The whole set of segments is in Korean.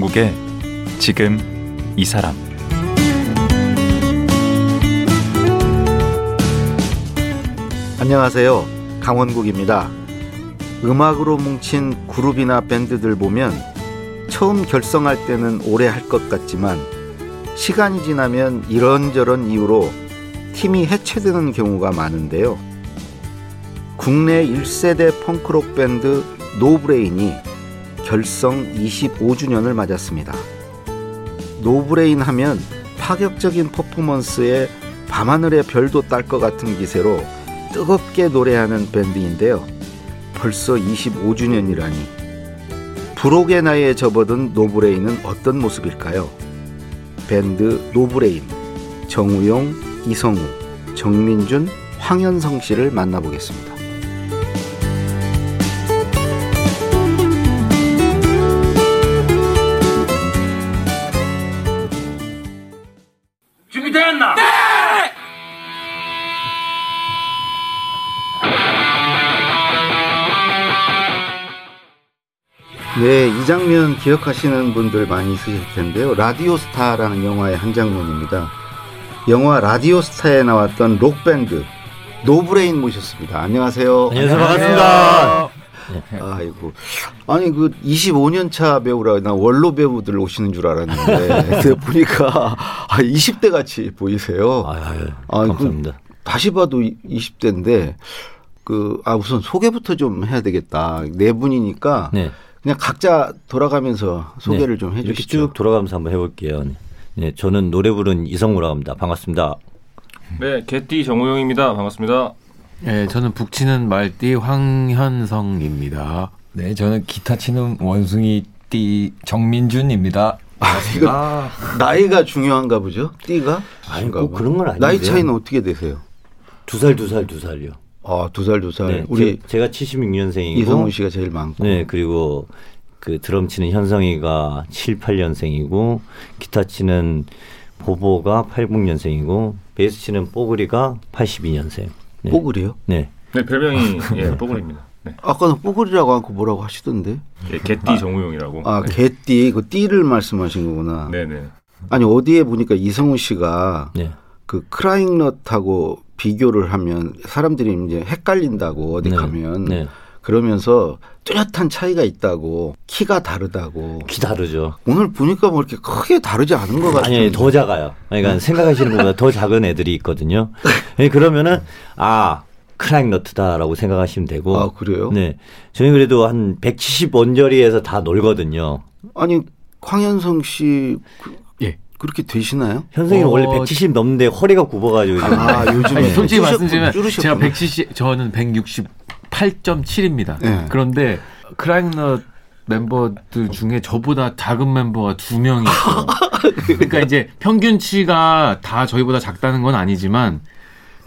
강원국의 지금 이 사람 안녕하세요. 강원국입니다. 음악으로 뭉친 그룹이나 밴드들 보면 처음 결성할 때는 오래 할 것 같지만 시간이 지나면 이런저런 이유로 팀이 해체되는 경우가 많은데요. 국내 1세대 펑크록 밴드 노브레인이 결성 25주년을 맞았습니다. 노브레인 하면 파격적인 퍼포먼스에 밤하늘의 별도 딸 것 같은 기세로 뜨겁게 노래하는 밴드인데요. 벌써 25주년이라니. 불혹의 나이에 접어든 노브레인은 어떤 모습일까요? 밴드 노브레인, 정우용, 이성우, 정민준, 황현성 씨를 만나보겠습니다. 준비됐나? 네! 네, 이 장면 기억하시는 분들 많이 있으실 텐데요. 라디오스타라는 영화의 한 장면입니다. 영화 라디오스타에 나왔던 록밴드 노브레인 모셨습니다. 안녕하세요. 안녕하세요. 반갑습니다. 아이고. 아니, 그 25년 차 배우라, 나 원로 배우들 오시는 줄 알았는데, 근데 보니까, 아, 20대 같이 보이세요. 아유, 아유, 아, 그 감사합니다. 다시 봐도 20대인데, 그, 아, 우선 소개부터 좀 해야 되겠다. 네 분이니까, 네. 그냥 각자 돌아가면서 소개를 좀 이렇게 해주시죠. 쭉 돌아가면서 한번 해볼게요. 네, 저는 노래 부른 이성우라고 합니다. 반갑습니다. 네, 개띠 정우영입니다. 반갑습니다. 네, 저는 북치는 말띠 황현성입니다. 네, 저는 기타 치는 원숭이 띠 정민준입니다. 아, 이거 나이가 중요한가 보죠? 띠가? 아니, 꼭 봐. 그런 건 아닌데. 나이 차이는 어떻게 되세요? 두 살, 두 살, 두 살요. 아, 두 살, 두 살. 네, 우리 제, 가 76년생이고. 이성훈 씨가 제일 많고. 네, 그리고 그 드럼 치는 현성이가 7, 8년생이고, 기타 치는 보보가 80년생이고, 베이스 치는 뽀글이가 82년생. 네. 뽀글이요? 네. 네, 별명이 예, 뽀글입니다. 네. 아까는 뽀글이라고 하고 뭐라고 하시던데? 예, 개띠 정우영이라고. 아, 개띠, 그 띠를 말씀하신 거구나. 네, 네. 아니, 어디에 보니까 이성훈 씨가 네. 그 크라잉넛하고 비교를 하면 사람들이 이제 헷갈린다고 어디 네. 가면 네. 그러면서 뚜렷한 차이가 있다고 키가 다르다고 키 다르죠. 오늘 보니까 뭐 이렇게 크게 다르지 않은 것 같아요. 아니, 더 작아요. 그러니까 생각하시는 것보다 더 작은 애들이 있거든요. 네, 그러면은, 아, 크라잉너트다라고 생각하시면 되고. 아, 그래요? 네. 저희 그래도 한 170 원저리에서 다 놀거든요. 아니 황현성 씨 그, 예. 그렇게 되시나요? 현생이는 어, 원래 170 넘는데 허리가 굽어가지고. 아 요즘에 아니, 솔직히 말씀드리면. 제가 170 저는 168.7입니다. 네. 그런데 크라잉넛 멤버들 중에 저보다 작은 멤버가 두 명이 있어요. 그러니까 이제 평균치가 다 저희보다 작다는 건 아니지만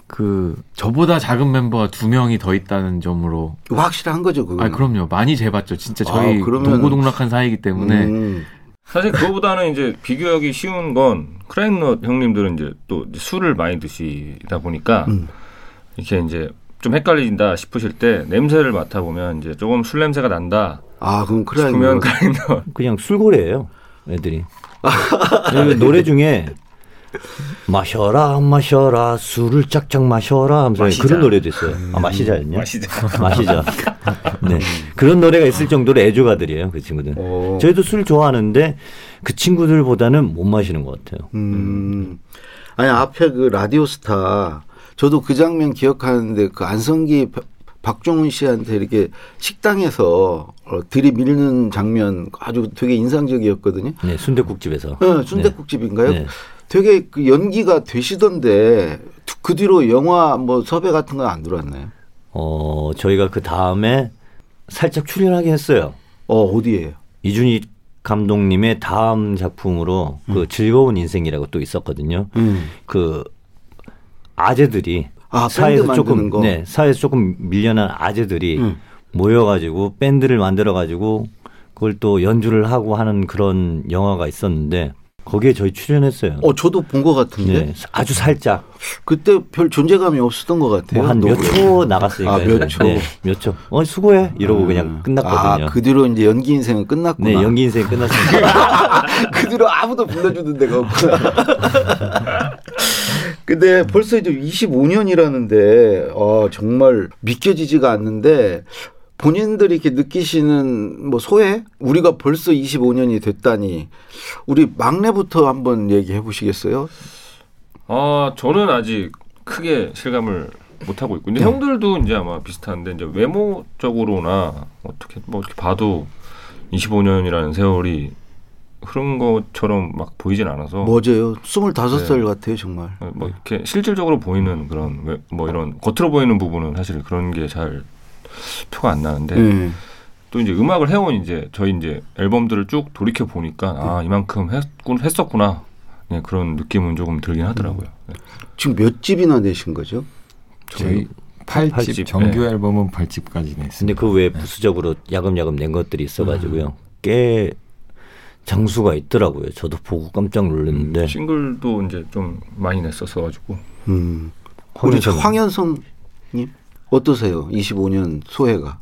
그 저보다 작은 멤버가 두 명이 더 있다는 점으로 확실한 거죠 그거. 아 그럼요 많이 재봤죠 진짜 저희 아, 그러면- 동고동락한 사이이기 때문에 음. 사실 그거보다는 이제 비교하기 쉬운 건 크라잉넛 형님들은 이제 또 술을 많이 드시다 보니까 음. 이렇게 이제 좀 헷갈린다 싶으실 때 냄새를 맡아보면 이제 조금 술 냄새가 난다 아 그럼 크라잉넛 크라잉넛 그냥 술고래예요 애들이. 그리고 노래 중에 마셔라 마셔라 술을 짝짝 마셔라 하면서 마시자. 그런 노래도 있어요. 아 마시자였냐? 마시자. 마시자. 네 그런 노래가 있을 정도로 애주가들이에요 그 친구들. 오. 저희도 술 좋아하는데 그 친구들보다는 못 마시는 것 같아요. 음. 아니 앞에 그 라디오스타 저도 그 장면 기억하는데 그 안성기 바- 박종훈 씨한테 이렇게 식당에서 어, 들이밀는 장면 아주 되게 인상적이었거든요. 네 순대국집에서. 네, 순대국집인가요? 네. 되게 그 연기가 되시던데 그 뒤로 영화 뭐 섭외 같은 건 안 들어왔나요? 어 저희가 그 다음에 살짝 출연하긴 했어요. 어 어디에요? 이준희 감독님의 다음 작품으로 그 즐거운 인생이라고 또 있었거든요. 음. 그 아재들이 아, 사회에서 조금 거? 네 사회에서 조금 밀려난 아재들이 음. 모여가지고 밴드를 만들어가지고 그걸 또 연주를 하고 하는 그런 영화가 있었는데 거기에 저희 출연했어요. 어 저도 본 것 같은데 네, 아주 살짝 그때 별 존재감이 없었던 것 같아요. 뭐 한몇 녹음에. 초 나갔으니까 아, 몇 초? 네, 몇 초. 어 수고해 이러고 그냥 아, 끝났거든요. 아, 그 뒤로 이제 연기 인생은 끝났구나. 네 연기 인생 끝났습니다. 그 뒤로 아무도 불러주는 데가 없구나. 근데 벌써 이제 25년이라는데 어, 정말 믿겨지지가 않는데 본인들이 이렇게 느끼시는 뭐 소회? 우리가 벌써 25년이 됐다니 우리 막내부터 한번 얘기해 보시겠어요? 아 저는 아직 크게 실감을 못 하고 있고, 근데 네. 형들도 이제 아마 비슷한데 이제 외모적으로나 어떻게 뭐 이렇게 봐도 25년이라는 세월이 흐른 것처럼 막 보이진 않아서 맞아요. 25살 네. 같아요, 정말. 어, 뭐 이렇게 실질적으로 보이는 그런 왜- 뭐 이런 겉으로 보이는 부분은 사실 그런 게 잘 표가 안 나는데 네. 또 이제 음악을 해온 이제 저희 이제 앨범들을 쭉 돌이켜 보니까 아 이만큼 했군 했었구나 네, 그런 느낌은 조금 들긴 하더라고요. 네. 지금 몇 집이나 내신 거죠? 저희 8집, 팔집, 정규 네. 앨범은 8집까지 냈습니다. 근데 그 외에 부수적으로 야금야금 낸 것들이 있어가지고요. 꽤 장수가 있더라고요. 저도 보고 깜짝 놀랐는데 싱글도 이제 좀 많이 냈었어 가지고 음. 우리 황현성. 황현성님 어떠세요? 25년 소회가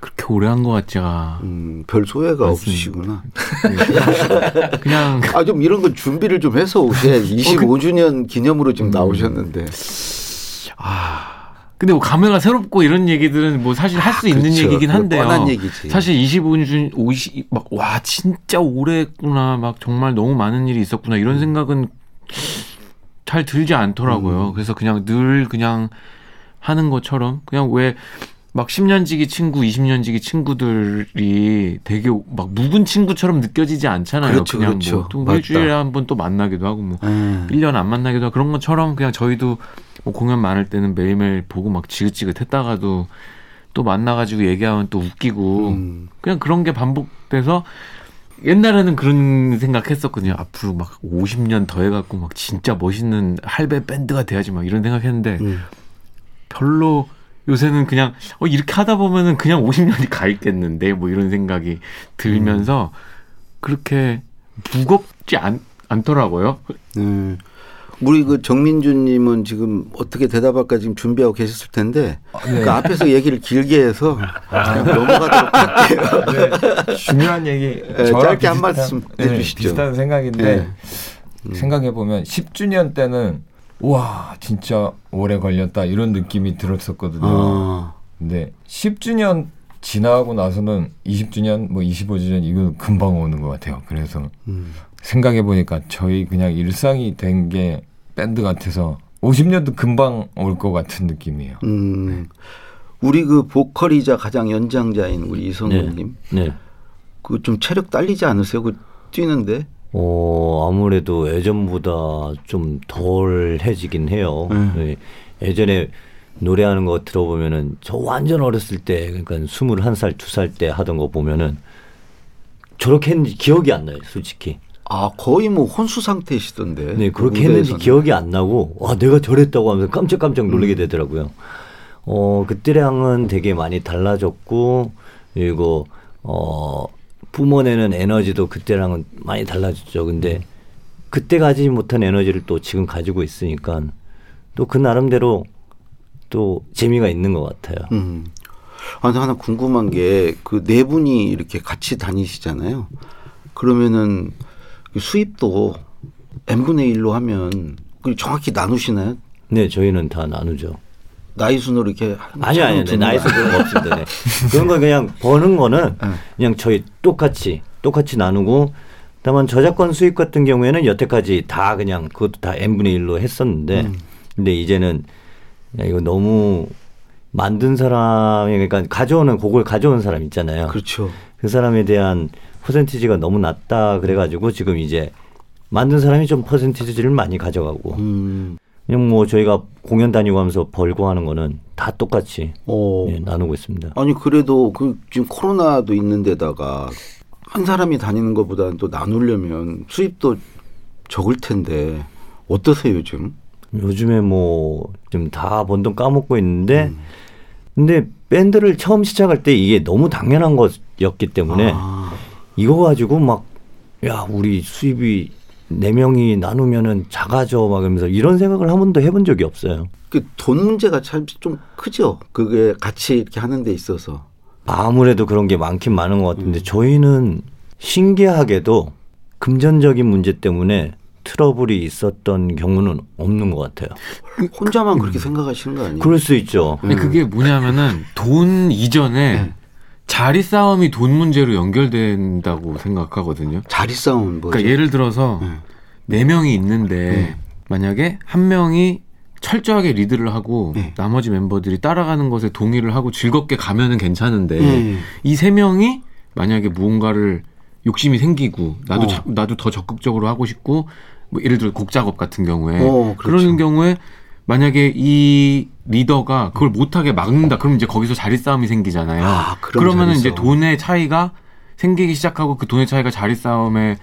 그렇게 오래 한 것 같지가. 음, 별 소회가 맞습니다. 없으시구나. 그냥 아 좀 이런 건 준비를 좀 해서 오셔야 25주년 기념으로 지금 나오셨는데. 근데 뭐 감회가 새롭고 이런 얘기들은 뭐 사실 할수 있는 그렇죠. 얘기긴 한데요. 뻔한 얘기지. 사실 25년 중 50, 막, 와, 진짜 오래 했구나. 막 정말 너무 많은 일이 있었구나. 이런 생각은 잘 들지 않더라고요. 음. 그래서 그냥 늘 그냥 하는 것처럼 그냥 왜 막 10년 지기 친구, 20년 지기 친구들이 되게 막 묵은 친구처럼 느껴지지 않잖아요. 그렇죠, 냥 그렇죠. 뭐또 맞다. 일주일에 한 번 또 만나기도 하고 뭐 음. 1년 안 만나기도 하고 그런 것처럼 그냥 저희도 뭐 공연 많을 때는 매일매일 보고 막 지긋지긋했다가도 또 만나가지고 얘기하면 또 웃기고 음. 그냥 그런 게 반복돼서 옛날에는 그런 생각했었거든요. 앞으로 막 50년 더 해갖고 막 진짜 멋있는 할배 밴드가 돼야지 막 이런 생각했는데 음. 별로 요새는 그냥 어 이렇게 하다 보면은 그냥 50년이 가 있겠는데 뭐 이런 생각이 들면서 그렇게 무겁지 않, 않더라고요. 네. 우리 그 정민주님은 지금 어떻게 대답할까 지금 준비하고 계셨을 텐데 네. 그 앞에서 얘기를 길게 해서 그냥 넘어가도록 할게요. 네, 중요한 얘기 네, 짧게 한 비슷한- 말씀 네, 해주시죠. 비슷한 생각인데 네. 음. 생각해 보면 10주년 때는 와 진짜 오래 걸렸다 이런 느낌이 들었었거든요. 아, 근데 10주년 지나고 나서는 20주년 뭐 25주년 이거 금방 오는 것 같아요. 그래서 음. 생각해 보니까 저희 그냥 일상이 된 게 밴드 같아서 50년도 금방 올 것 같은 느낌이에요. 음. 우리 그 보컬이자 가장 연장자인 우리 이성훈님 네. 그좀 체력 딸리지 않으세요? 그 뛰는데 어, 아무래도 예전보다 좀 덜 해지긴 해요. 음. 네. 예전에 노래하는 거 들어보면은 저 완전 어렸을 때 그러니까 21살, 2살 때 하던 거 보면은 저렇게 했는지 기억이 안 나요, 솔직히. 아 거의 뭐 혼수 상태시던데. 네, 그 그렇게 했는지 무대에서는. 기억이 안 나고, 와, 내가 저랬다고 하면서 깜짝깜짝 놀라게 되더라고요. 어, 그때랑은 되게 많이 달라졌고, 그리고, 어, 뿜어내는 에너지도 그때랑은 많이 달라졌죠. 근데 그때 가지지 못한 에너지를 또 지금 가지고 있으니까 또 그 나름대로 또 재미가 있는 것 같아요. 음. 아, 하나 궁금한 게 그 네 분이 이렇게 같이 다니시잖아요. 그러면은 그 수입도 n분의 1로 하면 그 정확히 나누시나요? 네, 저희는 다 나누죠. 나이 순으로 이렇게 아니요, 아니요. 네, 나이순 거 그런 거 없습니다. 네. 그런 건 그냥 버는 거는 네. 그냥 저희 똑같이, 똑같이 나누고, 다만 저작권 수익 같은 경우에는 여태까지 다 그냥 그것도 다 n분의 1로 했었는데, 음. 근데 이제는 야, 이거 너무 만든 사람이, 그러니까 가져오는, 곡을 가져온 사람 있잖아요. 그렇죠. 그 사람에 대한 퍼센티지가 너무 낮다 그래가지고 지금 이제 만든 사람이 좀 퍼센티지를 많이 가져가고, 음. 그냥 뭐 저희가 공연 다니고 하면서 벌고 하는 거는 다 똑같이 어. 예, 나누고 있습니다. 아니 그래도 그 지금 코로나도 있는데다가 한 사람이 다니는 것보다는 또 나누려면 수입도 적을 텐데 어떠세요 요즘? 요즘에 뭐좀다번돈 까먹고 있는데 음. 근데 밴드를 처음 시작할 때 이게 너무 당연한 것이었기 때문에 아, 이거 가지고 막 야 우리 수입이 네 명이 나누면은 작아져 막 이러면서 이런 생각을 한 번도 해본 적이 없어요. 그 돈 문제가 참 좀 크죠. 그게 같이 이렇게 하는 데 있어서. 아무래도 그런 게 많긴 많은 것 같은데 저희는 신기하게도 금전적인 문제 때문에 트러블이 있었던 경우는 없는 것 같아요. 혼자만 그렇게 생각하시는 거 아니에요? 그럴 수 있죠. 근데 그게 뭐냐면은 돈 이전에 자리 싸움이 돈 문제로 연결된다고 생각하거든요. 자리 싸움은 뭐죠? 그러니까 예를 들어서 음. 네 명이 있는데 만약에 한 명이 철저하게 리드를 하고 네. 나머지 멤버들이 따라가는 것에 동의를 하고 즐겁게 가면은 괜찮은데 네. 이세 명이 만약에 무언가를 욕심이 생기고 나도 어. 자- 나도 더 적극적으로 하고 싶고 뭐 예를 들어 곡 작업 같은 경우에 어, 그렇죠. 그런 경우에 만약에 이 리더가 그걸 못하게 막는다 그럼 이제 거기서 자리 싸움이 생기잖아요. 아, 그런 그러면은 자리 이제. 돈의 차이가 생기기 시작하고 그 돈의 차이가 자리 싸움의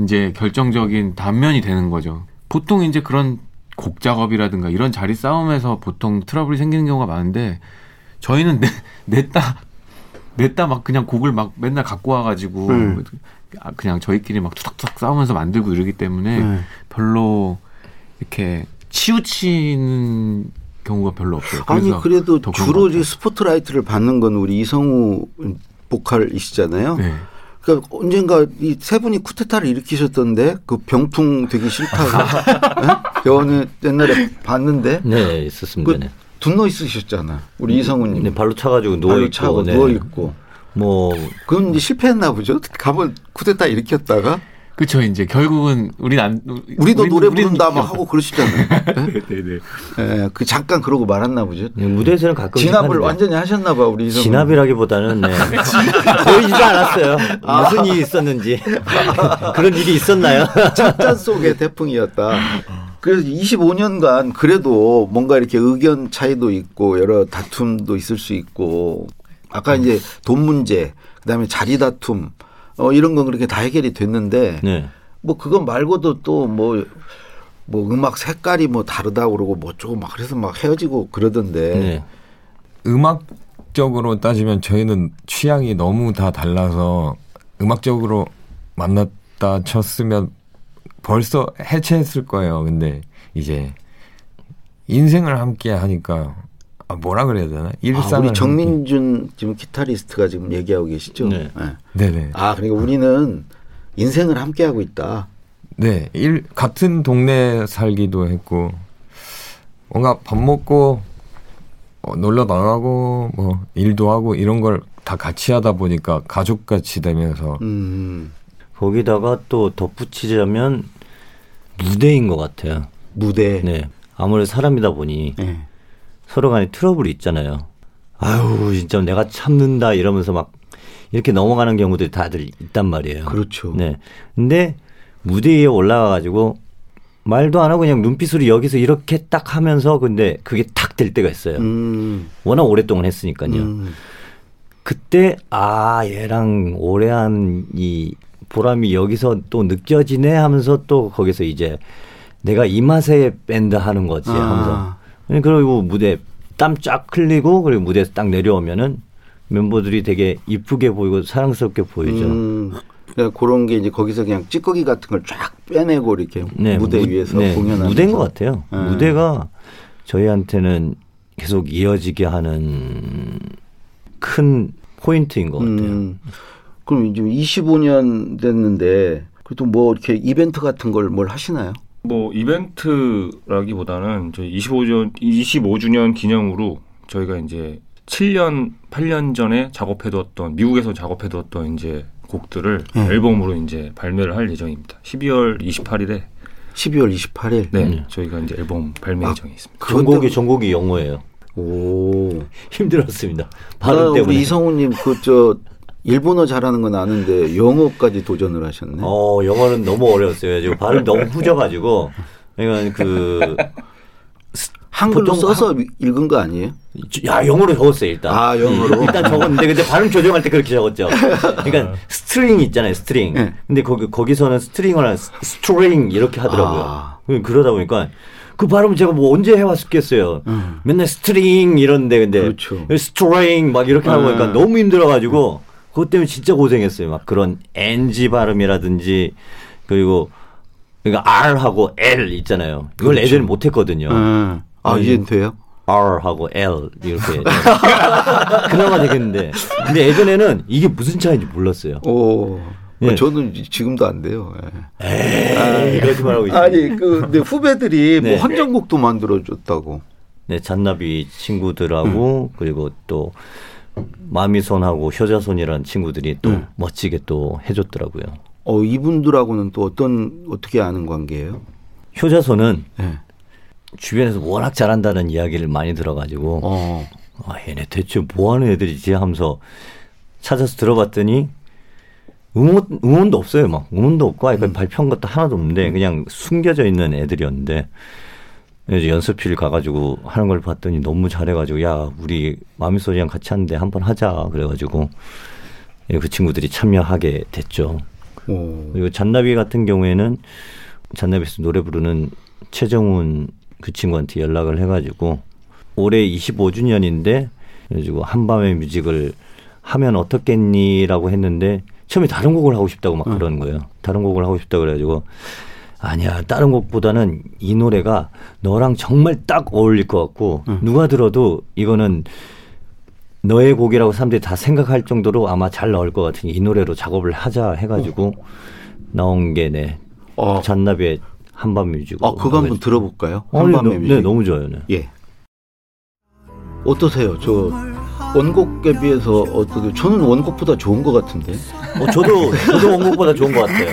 이제 결정적인 단면이 되는 거죠. 보통 이제 그런 곡 작업이라든가 이런 자리 싸움에서 보통 트러블이 생기는 경우가 많은데 저희는 내, 냈다 냈다 막 그냥 곡을 막 맨날 갖고 와가지고 음. 아, 그냥 저희끼리 막 투닥투닥 싸우면서 만들고 이러기 때문에 네. 별로 이렇게 치우치는 경우가 별로 없어요. 아니 그래서 그래도 주로 것이 같아요. 스포트라이트를 받는 건 우리 이성우 보컬이시잖아요. 네. 그러니까 언젠가 이 세 분이 쿠데타를 일으키셨던데 그 병풍 되기 싫다고 예? 병원에 옛날에 봤는데 네, 있었습니다. 그 네. 분노 있으셨잖아. 우리 이성우님 네, 발로 차가지고 누워 발로 있고, 차고 네. 누워 있고. 뭐 그건 이제 실패했나 보죠. 가면 쿠데타 일으켰다가 그쵸 이제 결국은 우린 안 우리도 우린- 노래 부른다 막. 하고 그러시잖아요. 네네. 예, 그 잠깐 그러고 말았나 보죠. 네, 무대에서는 가끔 진압을 완전히 하셨나 봐 우리. 진압이라기보다는 네. 보이지도 않았어요. 무슨 일이 있었는지 그런 일이 있었나요? 찻잔 속의 태풍이었다. 그래서 25년간 그래도 뭔가 이렇게 의견 차이도 있고 여러 다툼도 있을 수 있고 아까 이제 돈 문제 그다음에 자리 다툼 어 이런 건 그렇게 다 해결이 됐는데 네. 뭐 그건 말고도 또뭐 뭐 음악 색깔이 뭐 다르다 그러고 뭐 어쩌고 막 그래서 막 헤어지고 그러던데 네. 음악적으로 따지면 저희는 취향이 너무 다 달라서 음악적으로 만났다 쳤으면 벌써 해체했을 거예요. 근데 이제 인생을 함께 하니까 아, 뭐라 그래야 되나? 아, 일상을 우리 정민준 지금 기타리스트가 지금 얘기하고 계시죠? 네. 네. 네 네. 아 그러니까 우리는 인생을 함께 하고 있다. 네, 일 같은 동네 살기도 했고 뭔가 밥 먹고 어, 놀러 나가고 뭐 일도 하고 이런 걸 다 같이 하다 보니까 가족 같이 되면서 음. 거기다가 또 덧붙이자면 무대인 것 같아요. 무대. 네. 아무래도 사람이다 보니 네. 서로 간에 트러블이 있잖아요. 아유, 진짜 내가 참는다 이러면서 막 이렇게 넘어가는 경우들이 다들 있단 말이에요. 그렇죠. 네. 근데 무대 위에 올라가 가지고 말도 안 하고 그냥 눈빛으로 여기서 이렇게 딱 하면서 근데 그게 탁 될 때가 있어요. 음. 워낙 오랫동안 했으니까요. 음. 그때 아 얘랑 오래 한 이 보람이 여기서 또 느껴지네 하면서 또 거기서 이제 내가 이 맛에 밴드 하는 거지 하면서 아. 그리고 무대 땀 쫙 흘리고 그리고 무대에서 딱 내려오면은 멤버들이 되게 이쁘게 보이고 사랑스럽게 보이죠. 음. 그러니까 그런 게 이제 거기서 그냥 찌꺼기 같은 걸 쫙 빼내고 이렇게 네, 무대 무- 위에서 네, 공연하는 무대인 것 같아요. 음. 무대가 저희한테는 계속 이어지게 하는 큰 포인트인 것 같아요. 음. 그럼 이제 25년 됐는데 그래도 뭐 이렇게 이벤트 같은 걸 뭘 하시나요? 뭐 이벤트라기보다는 저희 25주 25주년 기념으로 저희가 이제 7년 8년 전에 작업해두었던 미국에서 작업해두었던 이제 곡들을 네. 앨범으로 이제 발매를 할 예정입니다. 12월 28일에 12월 28일. 네, 음. 저희가 이제 앨범 발매 아, 예정이 있습니다. 전곡이 전곡이 영어예요. 오. 힘들었습니다. 나 발음 때문에. 우리 이성우님 그 저 일본어 잘하는 건 아는데 영어까지 도전을 하셨네. 어 영어는 너무 어려웠어요. 지금 발음 너무 후져가지고 그러니까 그 한글로 써서 읽은 거 아니에요? 아 영어로 적었어요 일단. 아, 영어로? 일단 적었는데 근데 발음 조정할 때 그렇게 적었죠. 그러니까 string 있잖아요 string. 네. 근데 거기 거기서는 string을 string 이렇게 하더라고요. 아. 그러다 보니까 그 발음을 제가 뭐 언제 해왔었겠어요. 음. 맨날 string 이런데 근데 그렇죠. string 막 이렇게 하다 보니까 음. 너무 힘들어가지고 그것 때문에 진짜 고생했어요. 막 그런 NG 발음이라든지 그리고 그러니까 R하고 L 있잖아요. 이걸 그렇죠. 예전에 못했거든요. 예. 아, 네. 이제는 돼요? R하고 L 이렇게 그나마 되겠는데 근데 예전에는 이게 무슨 차이인지 몰랐어요. 오. 예. 저는 지금도 안 돼요. 예. 에이, 이러지 말고 있어요. 아니 그 근데 후배들이 네. 뭐 헌정곡도 만들어줬다고. 네, 잔나비 친구들하고 그리고 또 마미손하고 효자손이라는 친구들이 또 음. 멋지게 또 해줬더라고요. 어 이분들하고는 또 어떤 어떻게 아는 관계예요? 효자손은 예. 주변에서 워낙 잘한다는 이야기를 많이 들어가지고 어. 아 얘네 대체 뭐하는 애들이지 하면서 찾아서 들어봤더니 응원 응원도 없어요 막 응원도 없고 아니 발표한 것도 하나도 없는데 그냥 숨겨져 있는 애들이었는데 이제 연습실 가가지고 하는 걸 봤더니 너무 잘해가지고 야 우리 마미소리랑 같이 하는데 한번 하자 그래가지고 예, 그 친구들이 참여하게 됐죠. 오. 그리고 잔나비 같은 경우에는 잔나비에서 노래 부르는 최정훈 그 친구한테 연락을 해가지고 올해 25주년인데 그래가지고 한밤의 뮤직을 하면 어떻겠니라고 했는데 처음에 다른 곡을 하고 싶다고 막 그러는 거예요. 다른 곡을 하고 싶다 그래가지고 아니야 다른 곡보다는 이 노래가 너랑 정말 딱 어울릴 것 같고 누가 들어도 이거는 너의 곡이라고 사람들이 다 생각할 정도로 아마 잘 나올 것 같으니 이 노래로 작업을 하자 해가지고 나온 게 네. 어. 잔나비의 한밤 뮤직. 아 그거 한번 들어볼까요? 너- 뮤직. 네, 너무 좋아요. 네. 예. 어떠세요? 저 원곡에 비해서 어떻게? 저는 원곡보다 좋은 것 같은데. 어, 저도 저도 원곡보다 좋은 것 같아요.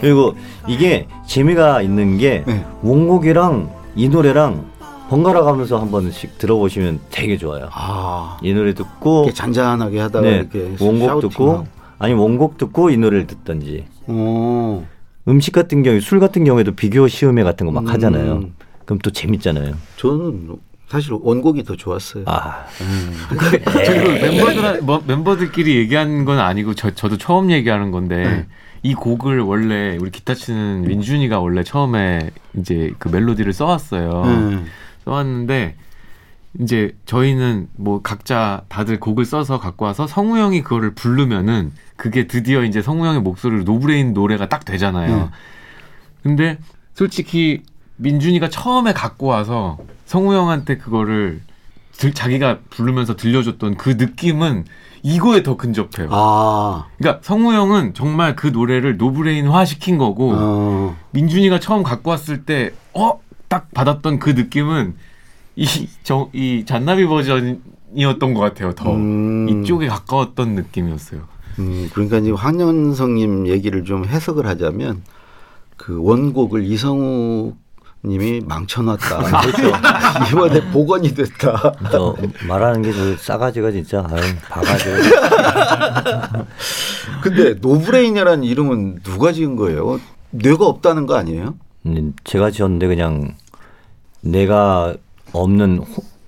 그리고 이게 재미가 있는 게 네. 원곡이랑 이 노래랑 번갈아 가면서 한 번씩 들어보시면 되게 좋아요. 아 이 노래 듣고 잔잔하게 하다가 네, 이렇게 원곡. 듣고 아니 원곡 듣고 이 노래를 듣던지 어. 음식 같은 경우 술 같은 경우에도 비교 시음회 같은 거막 음. 하잖아요. 그럼 또 재밌잖아요. 저는 사실 원곡이 더 좋았어요. 아 저희 그 멤버들 뭐, 멤버들끼리 얘기한 건 아니고 저 저도 처음 얘기하는 건데 네. 이 곡을 원래 우리 기타 치는 민준이가 원래 처음에 이제 그 멜로디를 써왔어요. 음. 써왔는데 이제 저희는 뭐 각자 다들 곡을 써서 갖고 와서 성우 형이 그거를 부르면은 그게 드디어 이제 성우 형의 목소리로 노브레인 노래가 딱 되잖아요. 네. 근데 솔직히 민준이가 처음에 갖고 와서 성우 형한테 그거를 들- 자기가 부르면서 들려줬던 그 느낌은 이거에 더 근접해요. 아. 그러니까 성우 형은 정말 그 노래를 노브레인화 시킨 거고 어. 민준이가 처음 갖고 왔을 때, 어? 딱 받았던 그 느낌은 이, 저, 이 잔나비 버전이었던 것 같아요, 더. 음. 이쪽에 가까웠던 느낌이었어요. 음, 그러니까 이제 황현성님 얘기를 좀 해석을 하자면 그 원곡을 이성우 님이 망쳐놨다. 그래서 이번에 복원이 됐다. 저 말하는 게 저 싸가지가 진짜 아유 바가지. 근데 노브레인이라는 이름은 누가 지은 거예요? 뇌가 없다는 거 아니에요? 음, 제가 지었는데 그냥 뇌가 없는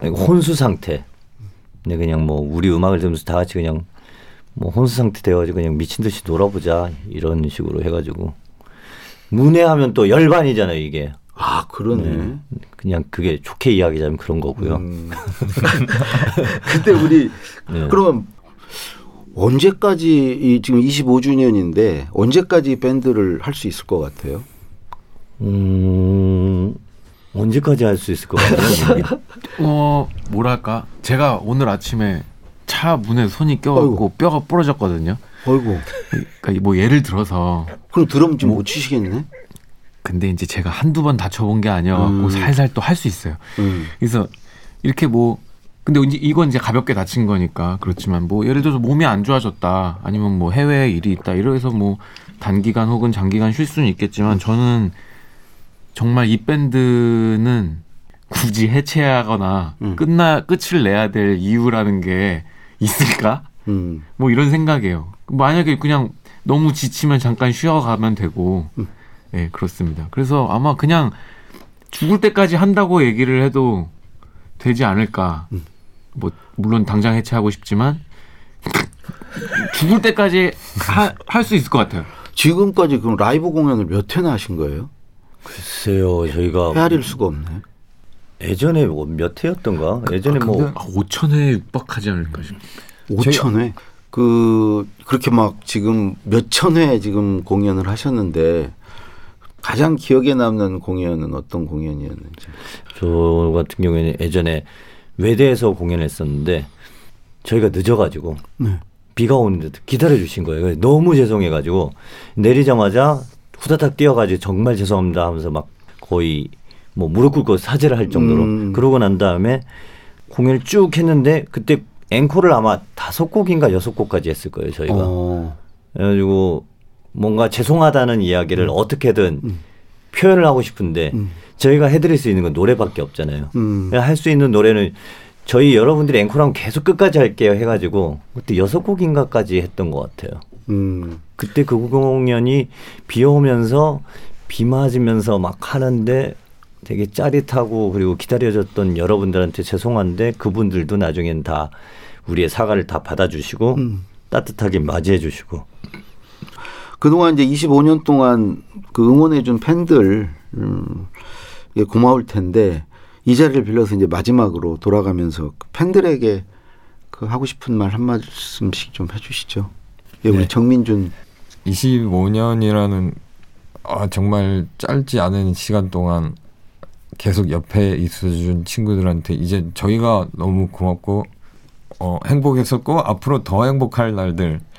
혼, 혼수 상태. 네, 그냥 뭐 우리 음악을 들으면서 다 같이 그냥 뭐 혼수 상태 돼가지고 그냥 미친 듯이 놀아보자 이런 식으로 해가지고 문외하면 또 열반이잖아요 이게. 아, 그러네. 그냥 그게 좋게 이야기하자면 그런 거고요. 음. 근데 우리 네. 그러면 언제까지 이 지금 25주년인데 언제까지 밴드를 할 수 있을 것 같아요? 음, 언제까지 할 수 있을 것 같아요? 어, 뭐랄까. 제가 오늘 아침에 차 문에 손이 껴갖고 아이고. 뼈가 부러졌거든요. 어이구. 그러니까 뭐 예를 들어서 그럼 드럼 지금 뭐 못 치시겠네? 근데 이제 제가 한두 번 다쳐본 게 아니어갖고 음. 살살 또 할 수 있어요. 음. 그래서 이렇게 뭐 근데 이제 이건 이제 가볍게 다친 거니까 그렇지만 뭐 예를 들어서 몸이 안 좋아졌다 아니면 뭐 해외에 일이 있다 이래서 뭐 단기간 혹은 장기간 쉴 수는 있겠지만 저는 정말 이 밴드는 굳이 해체하거나 음. 끝나 끝을 내야 될 이유라는 게 있을까? 음. 뭐 이런 생각이에요. 만약에 그냥 너무 지치면 잠깐 쉬어가면 되고, 음. 예, 그렇습니다. 그래서 아마 그냥 죽을 때까지 한다고 얘기를 해도 되지 않을까. 음. 뭐, 물론 당장 해체하고 싶지만, 죽을 때까지 할 수 있을 것 같아요. 지금까지 그럼 라이브 공연을 몇 회나 하신 거예요? 글쎄요, 저희가 헤아릴 수가 없네. 예전에 뭐몇 회였던가? 예전에 아, 뭐 근데 5천에 육박하지 않을까 싶어요. 5천 회. 그 그렇게 막 지금 몇 천 회 지금 공연을 하셨는데 가장 기억에 남는 공연은 어떤 공연이었는지. 저 같은 경우에는 예전에 외대에서 공연했었는데 저희가 늦어가지고 네. 비가 오는데 기다려 주신 거예요. 너무 죄송해가지고 내리자마자 후다닥 뛰어가지고 정말 죄송합니다 하면서 막 거의 뭐 무릎 꿇고 사죄를 할 정도로 음. 그러고 난 다음에 공연을 쭉 했는데 그때 앵콜을 아마 다섯 곡인가 여섯 곡까지 했을 거예요 저희가. 어. 그래가지고 뭔가 죄송하다는 이야기를 어떻게든 음. 표현을 하고 싶은데 음. 저희가 해드릴 수 있는 건 노래밖에 없잖아요. 음. 할수 있는 노래는 저희 여러분들이 앵콜하면 계속 끝까지 할게요 해가지고 그때 여섯 곡인가까지 했던 것 같아요. 음. 그때 그 공연이 비 오면서 비 맞으면서 막 하는데 되게 짜릿하고 그리고 기다려졌던 여러분들한테 죄송한데 그분들도 나중엔 다 우리의 사과를 다 받아주시고 음. 따뜻하게 맞이해 주시고 그동안 이제 25년 동안 그 응원해준 팬들, 음, 예, 고마울 텐데, 이 자리를 빌려서 이제 마지막으로 돌아가면서 그 팬들에게 그 하고 싶은 말 한 말씀씩 좀 해주시죠. 예, 우리 네. 정민준. 25년이라는 아, 정말 짧지 않은 시간 동안 계속 옆에 있어준 친구들한테 이제 저희가 너무 고맙고 어, 행복했었고 앞으로 더 행복할 날들 네,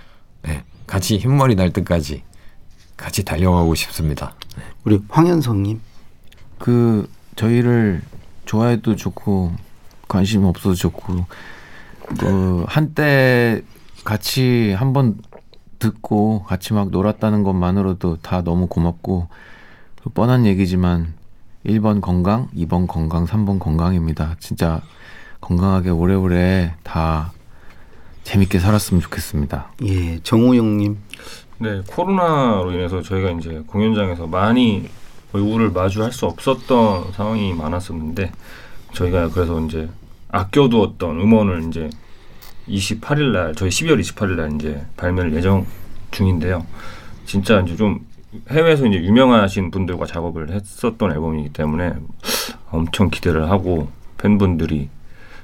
같이 흰머리 날 때까지 같이 달려가고 싶습니다. 우리 황현성님. 그 저희를 좋아해도 좋고 관심 없어도 좋고 그 한때 같이 한번 듣고 같이 막 놀았다는 것만으로도 다 너무 고맙고 그 뻔한 얘기지만 1번 건강, 2번 건강, 3번 건강입니다. 진짜 건강하게 오래오래 다 재밌게 살았으면 좋겠습니다. 예, 정우영님. 네, 코로나로 인해서 저희가 이제 공연장에서 많이 얼굴을 마주할 수 없었던 상황이 많았었는데 저희가 그래서 이제 아껴두었던 음원을 이제 28일 날 저희 12월 28일 날 이제 발매를 예정 중인데요. 진짜 이제 좀 해외에서 이제 유명하신 분들과 작업을 했었던 앨범이기 때문에 엄청 기대를 하고 팬분들이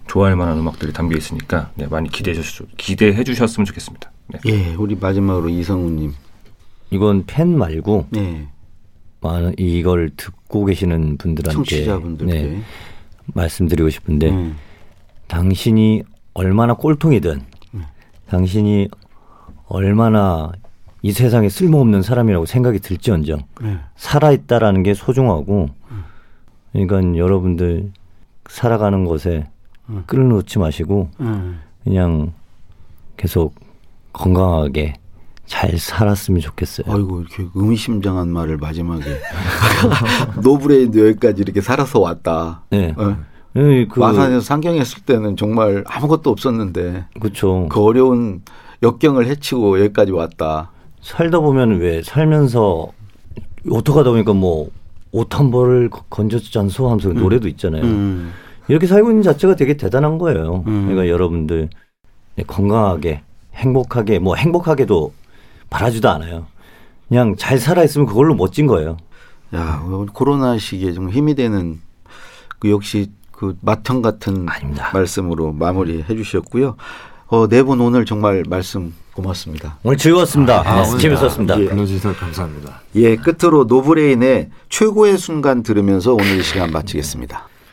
좋아할 만한 음악들이 담겨 있으니까 네, 많이 기대해 주셨 기대해 주셨으면 좋겠습니다. 네. 예, 우리 마지막으로 이성우님. 이건 팬 말고 네, 많은 이걸 듣고 계시는 분들한테 청취자분들께. 네, 말씀드리고 싶은데 음. 당신이 얼마나 꼴통이든 음. 당신이 얼마나 이 세상에 쓸모없는 사람이라고 생각이 들지언정 네. 살아있다라는 게 소중하고 그러니까 여러분들 살아가는 것에 음. 끌어놓지 마시고 음. 그냥 계속 건강하게 잘 살았으면 좋겠어요. 아이고 이렇게 의미심장한 말을 마지막에 노브레인도 여기까지 이렇게 살아서 왔다. 네. 어? 예, 그, 마산에서 상경했을 때는 정말 아무것도 없었는데 그렇죠. 그 어려운 역경을 헤치고 여기까지 왔다. 살다 보면 왜 살면서 어떡하다 보니까 뭐 옷 한 벌을 건졌지 않소 하면서 노래도 있잖아요. 음. 이렇게 살고 있는 자체가 되게 대단한 거예요. 음. 그러니까 여러분들 건강하게 행복하게 뭐 행복하게도 바라지도 않아요. 그냥 잘 살아 있으면 그걸로 멋진 거예요. 야 오늘 코로나 시기에 좀 힘이 되는 그 역시 그 마청 같은 아닙니다. 말씀으로 마무리해 주셨고요. 어, 네 분 오늘 정말 말씀 고맙습니다. 오늘 즐거웠습니다. 아, 네, 재밌었습니다. 예. 불러주셔서 감사합니다. 예, 끝으로 노브레인의 최고의 순간 들으면서 오늘 이 시간 마치겠습